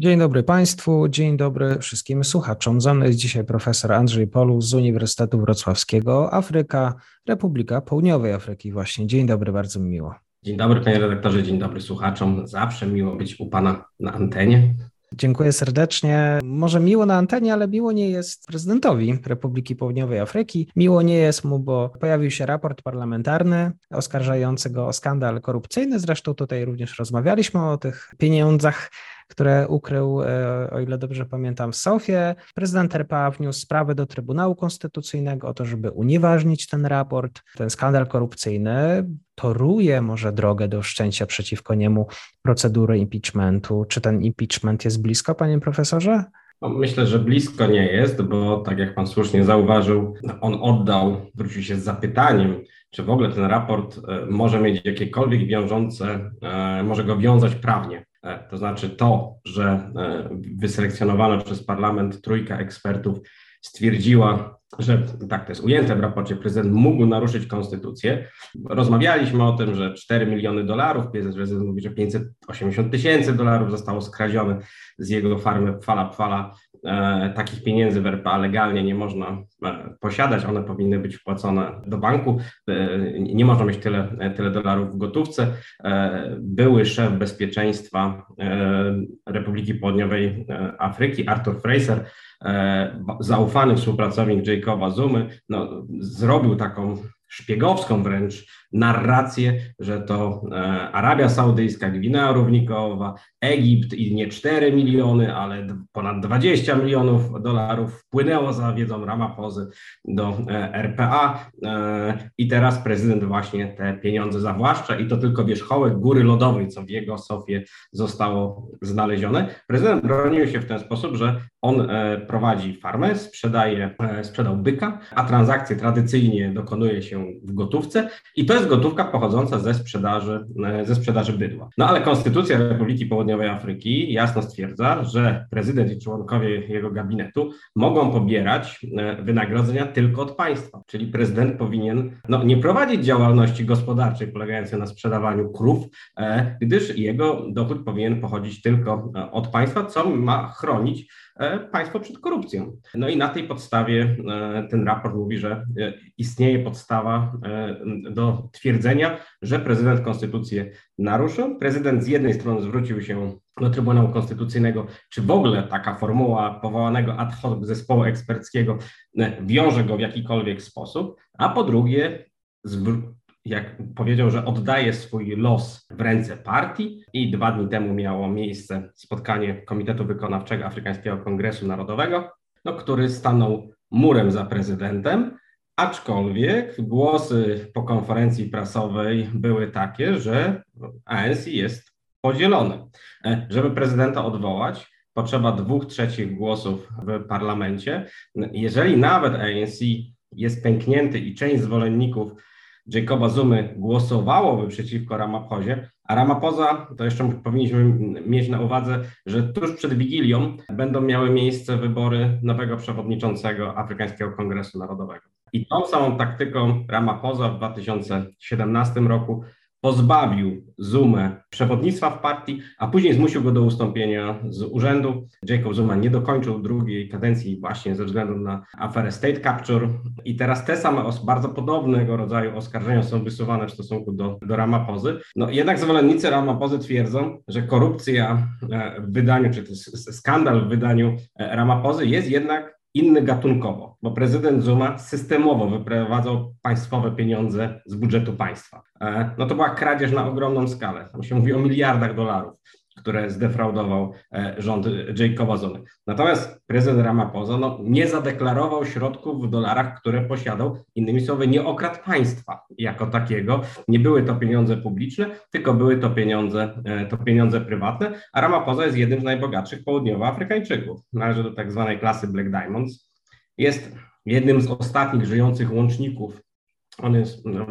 Dzień dobry Państwu, dzień dobry wszystkim słuchaczom. Ze mną jest dzisiaj profesor Andrzej Polu z Uniwersytetu Wrocławskiego, Afryka, Republika Południowej Afryki właśnie. Dzień dobry, bardzo mi miło. Dzień dobry panie redaktorze, dzień dobry słuchaczom. Zawsze miło być u Pana na antenie. Dziękuję serdecznie. Może miło na antenie, ale miło nie jest prezydentowi Republiki Południowej Afryki. Miło nie jest mu, bo pojawił się raport parlamentarny oskarżający go o skandal korupcyjny. Zresztą tutaj również rozmawialiśmy o tych pieniądzach które ukrył, e, o ile dobrze pamiętam, w Sofie. Prezydent RPA wniósł sprawę do Trybunału Konstytucyjnego o to, żeby unieważnić ten raport. Ten skandal korupcyjny toruje może drogę do wszczęcia przeciwko niemu procedury impeachmentu. Czy ten impeachment jest blisko, panie profesorze? No, myślę, że blisko nie jest, bo tak jak pan słusznie zauważył, on oddał, wrócił się z zapytaniem, czy w ogóle ten raport e, może mieć jakiekolwiek wiążące, e, może go wiązać prawnie. E, to znaczy to, że e, wyselekcjonowana przez parlament trójka ekspertów stwierdziła, że tak to jest ujęte w raporcie, prezydent mógł naruszyć konstytucję. Rozmawialiśmy o tym, że 4 miliony dolarów, prezydent mówi, że 580 tysięcy dolarów zostało skradzione z jego farmy Fala Fala. E, takich pieniędzy w RPA legalnie nie można e, posiadać, one powinny być wpłacone do banku. E, nie można mieć tyle, tyle dolarów w gotówce. E, były szef bezpieczeństwa e, Republiki Południowej e, Afryki, Arthur Fraser, zaufany współpracownik Zumy, no, zrobił taką szpiegowską wręcz narrację, że to e, Arabia Saudyjska, Gwinea Równikowa, Egipt i nie 4 miliony, ale ponad 20 milionów dolarów wpłynęło za wiedzą Ramapozy do e, RPA e, i teraz prezydent właśnie te pieniądze zawłaszcza i to tylko wierzchołek góry lodowej, co w jego sofie zostało znalezione. Prezydent bronił się w ten sposób, że on prowadzi farmę, sprzedaje, sprzedał byka, a transakcje tradycyjnie dokonuje się w gotówce i to jest gotówka pochodząca ze sprzedaży, e, ze sprzedaży bydła. No ale Konstytucja Republiki Południowej Afryki jasno stwierdza, że prezydent i członkowie jego gabinetu mogą pobierać e, wynagrodzenia tylko od państwa, czyli prezydent powinien no, nie prowadzić działalności gospodarczej polegającej na sprzedawaniu krów, e, gdyż jego dochód powinien pochodzić tylko od państwa, co ma chronić państwo przed korupcją. No i na tej podstawie ten raport mówi, że istnieje podstawa do twierdzenia, że prezydent konstytucję naruszył. Prezydent z jednej strony zwrócił się do Trybunału Konstytucyjnego, czy w ogóle taka formuła powołanego ad hoc zespołu eksperckiego wiąże go w jakikolwiek sposób, a po drugie jak powiedział, że oddaje swój los w ręce partii i dwa dni temu miało miejsce spotkanie Komitetu Wykonawczego Afrykańskiego Kongresu Narodowego, no, który stanął murem za prezydentem, aczkolwiek głosy po konferencji prasowej były takie, że ANC jest podzielone. E, żeby prezydenta odwołać, potrzeba dwóch trzecich głosów w parlamencie. Jeżeli nawet ANC jest pęknięty i część zwolenników Jacoba Zumy głosowałoby przeciwko Ramaphosie, a Ramaphosa, to jeszcze powinniśmy mieć na uwadze, że tuż przed Wigilią będą miały miejsce wybory nowego przewodniczącego Afrykańskiego Kongresu Narodowego. I tą samą taktyką Ramaphosa w 2017 roku pozbawił Zumę przewodnictwa w partii, a później zmusił go do ustąpienia z urzędu. Jacob Zuma nie dokończył drugiej kadencji właśnie ze względu na aferę State Capture i teraz te same bardzo podobnego rodzaju oskarżenia są wysuwane w stosunku do, do Ramapozy. No jednak zwolennicy Ramapozy twierdzą, że korupcja e, w wydaniu, czy skandal w wydaniu e, Ramapozy jest jednak inny gatunkowo, bo prezydent Zuma systemowo wyprowadzał państwowe pieniądze z budżetu państwa. E, no to była kradzież na ogromną skalę. Tam się mówi o miliardach dolarów. Które zdefraudował e, rząd Jacoba Zony. Natomiast prezydent Ramaphosa no, nie zadeklarował środków w dolarach, które posiadał. Innymi słowy, nie okradł państwa jako takiego. Nie były to pieniądze publiczne, tylko były to pieniądze, e, to pieniądze prywatne, a Ramaphosa jest jednym z najbogatszych południowoafrykańczyków. Należy do tak zwanej klasy Black Diamonds. Jest jednym z ostatnich żyjących łączników on jest no,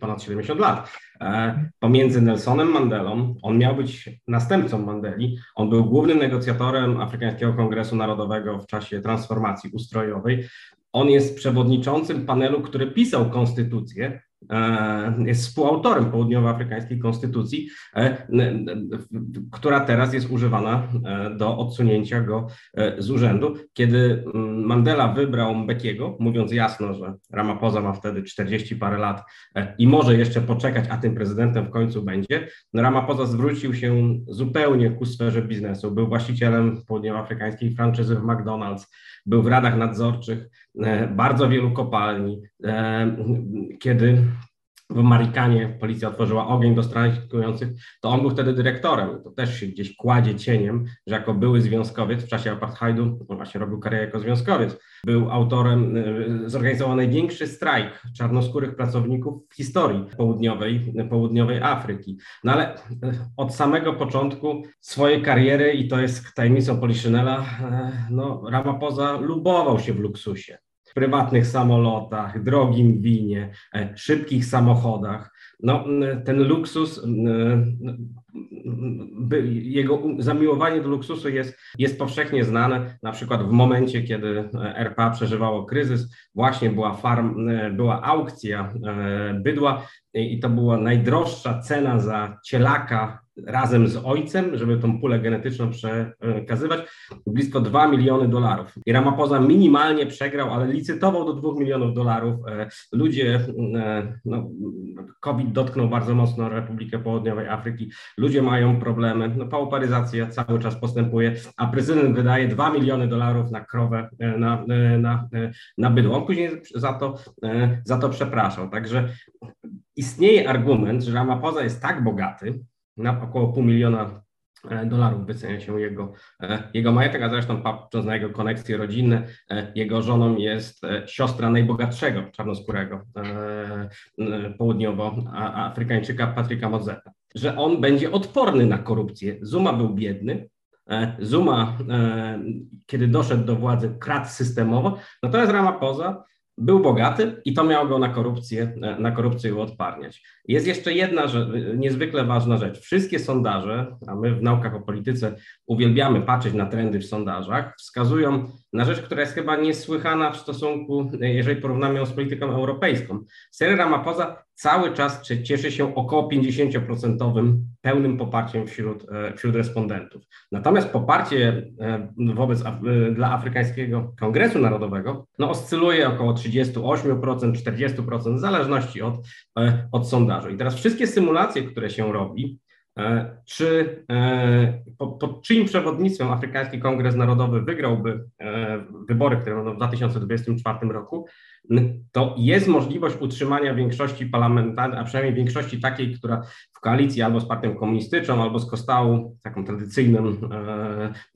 ponad 70 lat. E, pomiędzy Nelsonem Mandelą, on miał być następcą Mandeli, on był głównym negocjatorem Afrykańskiego Kongresu Narodowego w czasie transformacji ustrojowej. On jest przewodniczącym panelu, który pisał konstytucję jest współautorem południowoafrykańskiej konstytucji, e, która teraz jest używana e, do odsunięcia go z urzędu. Kiedy mm, Mandela wybrał Mbekiego, mówiąc jasno, że Ramaphosa ma wtedy 40 parę lat i może jeszcze poczekać, a tym prezydentem w końcu będzie, no Ramaphosa zwrócił się zupełnie ku sferze biznesu. Był właścicielem południowoafrykańskiej franczyzy w McDonald's, był w radach nadzorczych bardzo wielu kopalni. Kiedy w Marikanie policja otworzyła ogień do strajkujących, to on był wtedy dyrektorem. To też się gdzieś kładzie cieniem, że jako były związkowiec w czasie apartheidu, właśnie robił karierę jako związkowiec, był autorem, y, zorganizował największy strajk czarnoskórych pracowników w historii południowej, południowej Afryki. No ale y, od samego początku swojej kariery, i to jest tajemnicą Poliszynela, y, no Ramaphosa lubował się w luksusie prywatnych samolotach, drogim winie, e, szybkich samochodach. No, ten luksus, jego zamiłowanie do luksusu jest, jest powszechnie znane. Na przykład w momencie, kiedy RPA przeżywało kryzys, właśnie była, farm, była aukcja e, bydła i to była najdroższa cena za cielaka razem z ojcem, żeby tą pulę genetyczną przekazywać, blisko 2 miliony dolarów. I Ramaphosa minimalnie przegrał, ale licytował do 2 milionów dolarów. E, ludzie, e, no, COVID dotknął bardzo mocno Republikę Południowej Afryki, ludzie mają problemy, no, pauperyzacja cały czas postępuje, a prezydent wydaje 2 miliony dolarów na krowę, e, na, na, na bydło. On później za to, za to przepraszał. Także istnieje argument, że Ramaphosa jest tak bogaty, na około pół miliona e, dolarów wycenia się jego, e, jego majątek, a zresztą patrząc na jego koneksje rodzinne, e, jego żoną jest siostra najbogatszego czarnoskórego południowoafrykańczyka Patryka Mozeta, że on będzie odporny na korupcję. Zuma był biedny, Zuma, kiedy doszedł do władzy, kradł systemowo, natomiast Ramaphosa był bogaty i to miało go na korupcję, na korupcję uodparniać. Jest jeszcze jedna rzecz, niezwykle ważna rzecz. Wszystkie sondaże, a my w naukach o polityce uwielbiamy patrzeć na trendy w sondażach, wskazują na rzecz, która jest chyba niesłychana w stosunku, jeżeli porównamy ją z polityką europejską. Cyril Ramaphosa cały czas cieszy się około 50% pełnym poparciem wśród, e, wśród respondentów. Natomiast poparcie e, wobec e, dla Afrykańskiego Kongresu Narodowego no, oscyluje około 38%, 40% w zależności od, od sondażu. I teraz wszystkie symulacje, które się robi, czy pod, pod czyim przewodnictwem Afrykański Kongres Narodowy wygrałby wybory, które będą w 2024 roku, to jest możliwość utrzymania większości parlamentarnej, a przynajmniej większości takiej, która w koalicji albo z partią komunistyczną, albo z Kostału, taką tradycyjnym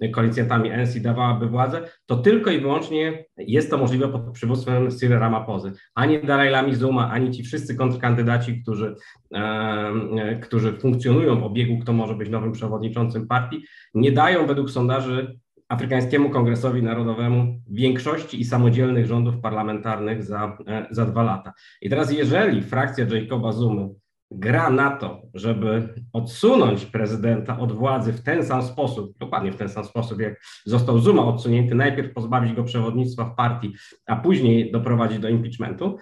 e, koalicjantami NC dawałaby władzę, to tylko i wyłącznie jest to możliwe pod przywództwem Cyril Ramaphosa. Ani Dalai Lama Zuma, ani ci wszyscy kontrkandydaci, którzy, e, którzy funkcjonują w obiegu, kto może być nowym przewodniczącym partii, nie dają według sondaży Afrykańskiemu Kongresowi Narodowemu większości i samodzielnych rządów parlamentarnych za, e, za dwa lata. I teraz, jeżeli frakcja Jacoba Zumy gra na to, żeby odsunąć prezydenta od władzy w ten sam sposób, dokładnie w ten sam sposób, jak został Zuma odsunięty, najpierw pozbawić go przewodnictwa w partii, a później doprowadzić do impeachmentu,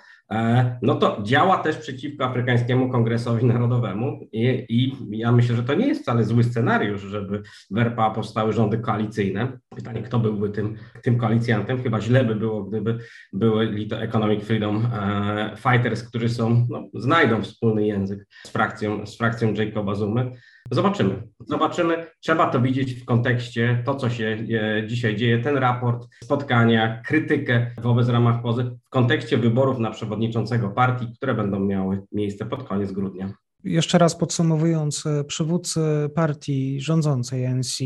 no to działa też przeciwko Afrykańskiemu Kongresowi Narodowemu i, i, ja myślę, że to nie jest wcale zły scenariusz, żeby w RPA powstały rządy koalicyjne. Pytanie, kto byłby tym, tym koalicjantem? Chyba źle by było, gdyby byli to Economic Freedom e, Fighters, którzy są, no, znajdą wspólny język z frakcją, z frakcją Jacoba Zumy. Zobaczymy. Zobaczymy. Trzeba to widzieć w kontekście to, co się e, dzisiaj dzieje, ten raport, spotkania, krytykę wobec ramach pozy, w kontekście wyborów na przewodniczącego partii, które będą miały miejsce pod koniec grudnia. Jeszcze raz podsumowując, e, przywódcy partii rządzącej ANC,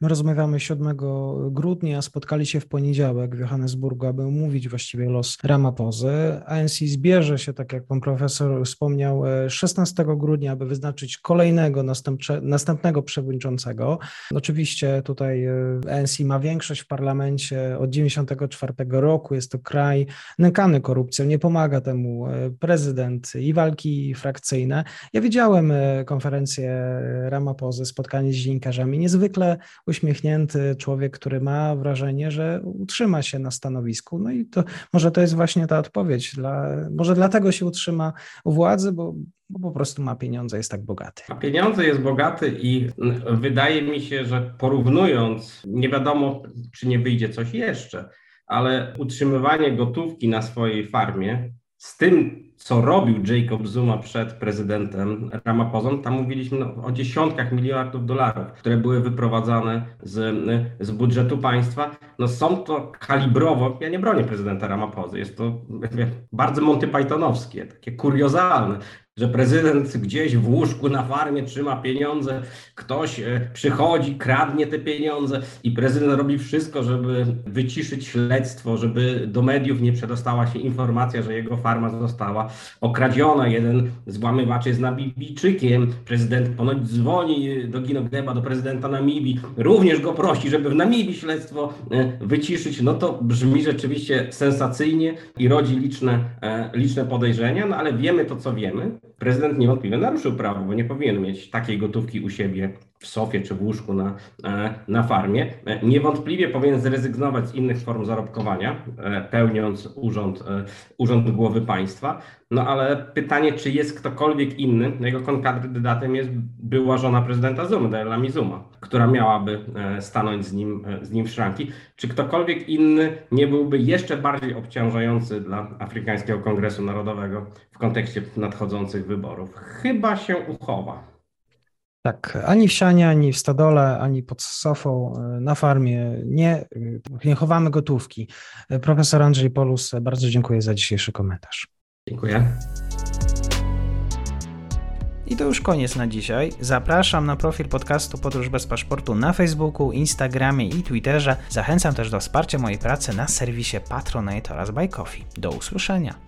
my rozmawiamy 7 grudnia, spotkali się w poniedziałek w Johannesburgu, aby omówić właściwie los Ramapozy. ANC zbierze się, tak jak pan profesor wspomniał, 16 e, grudnia, aby wyznaczyć kolejnego następnego przewodniczącego. Oczywiście tutaj ANC ma większość w parlamencie od 94 roku, jest to kraj nękany korupcją, nie pomaga temu prezydent i walki frakcyjne. Ja widziałem e, konferencję Ramapozy, spotkanie z dziennikarzami. Niezwykle uśmiechnięty człowiek, który ma wrażenie, że utrzyma się na stanowisku. No i to może to jest właśnie ta odpowiedź. Dla, może dlatego się utrzyma u władzy, bo, bo po prostu ma pieniądze, jest tak bogaty. A pieniądze jest bogaty i wydaje mi się, że porównując, nie wiadomo, czy nie wyjdzie coś jeszcze, ale utrzymywanie gotówki na swojej farmie z tym, co robił Jacob Zuma przed prezydentem Ramaphosa, tam mówiliśmy no, o dziesiątkach miliardów dolarów, które były wyprowadzane z, z budżetu państwa. No są to kalibrowo, ja nie bronię prezydenta Ramaphosa, jest to bardzo Monty Pythonowskie, takie kuriozalne że prezydent gdzieś w łóżku na farmie trzyma pieniądze, ktoś e, przychodzi, kradnie te pieniądze i prezydent robi wszystko, żeby wyciszyć śledztwo, żeby do mediów nie przedostała się informacja, że jego farma została okradziona. Jeden z włamywaczy jest Namibijczykiem. Prezydent ponoć dzwoni do Ginogdeba, do prezydenta Namibii, również go prosi, żeby w Namibii śledztwo e, wyciszyć. No to brzmi rzeczywiście sensacyjnie i rodzi liczne, e, liczne podejrzenia, no ale wiemy to, co wiemy prezydent niewątpliwie naruszył prawo, bo nie powinien mieć takiej gotówki u siebie w sofie czy w łóżku na, e, na farmie. E, niewątpliwie powinien zrezygnować z innych form zarobkowania, e, pełniąc urząd, urząd głowy państwa. No ale pytanie, czy jest ktokolwiek inny, jego konkandydatem jest była żona prezydenta Zuma, Dela Mizuma, która miałaby stanąć z nim, z nim w szranki. Czy ktokolwiek inny nie byłby jeszcze bardziej obciążający dla Afrykańskiego Kongresu Narodowego w kontekście nadchodzących wyborów? Chyba się uchowa. Tak, ani w sianie, ani w stodole, ani pod sofą e, na farmie nie, nie chowamy gotówki. E, profesor Andrzej Polus, bardzo dziękuję za dzisiejszy komentarz. Dziękuję. I to już koniec na dzisiaj. Zapraszam na profil podcastu Podróż bez paszportu na Facebooku, Instagramie i Twitterze. Zachęcam też do wsparcia mojej pracy na serwisie Patronite oraz Buy Coffee. Do usłyszenia.